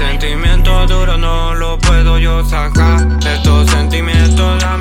Sentimiento duro no lo puedo yo sacar. Estos sentimientos a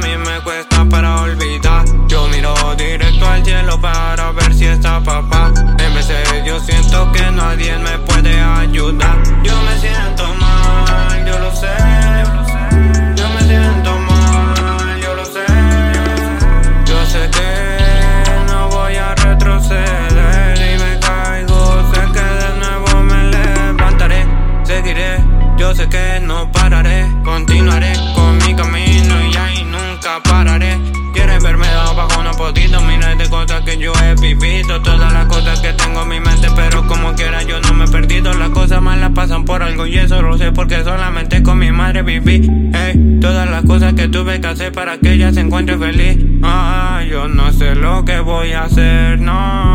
sé que no pararé. Continuaré con mi camino y ahí nunca pararé. Quieres verme abajo, no podido mirar de cosas que yo he vivido. Todas las cosas que tengo en mi mente, pero como quiera yo no me he perdido. Las cosas malas pasan por algo y eso lo sé porque solamente con mi madre viví. Hey, todas las cosas que tuve que hacer para que ella se encuentre feliz. Ah, yo no sé lo que voy a hacer, no.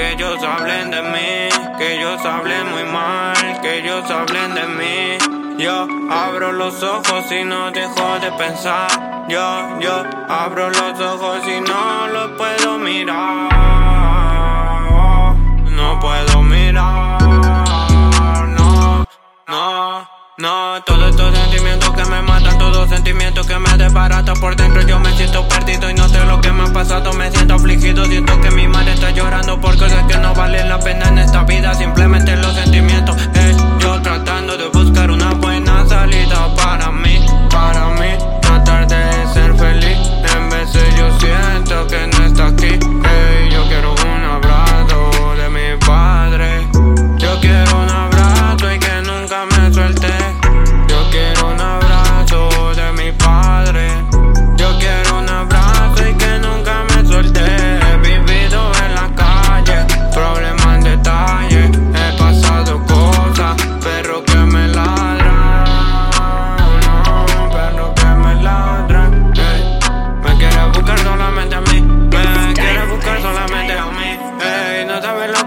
Que ellos hablen de mí, que ellos hablen muy mal, que ellos hablen de mí. Yo abro los ojos y no dejo de pensar. Yo, yo abro los ojos y no los puedo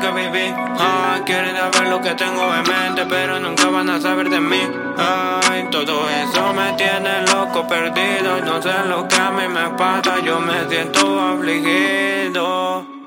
que viví. Ah, quieren saber lo que tengo en mente, pero nunca van a saber de mí. Ay, todo eso me tiene loco, perdido. No sé lo que a mí me pasa, yo me siento afligido.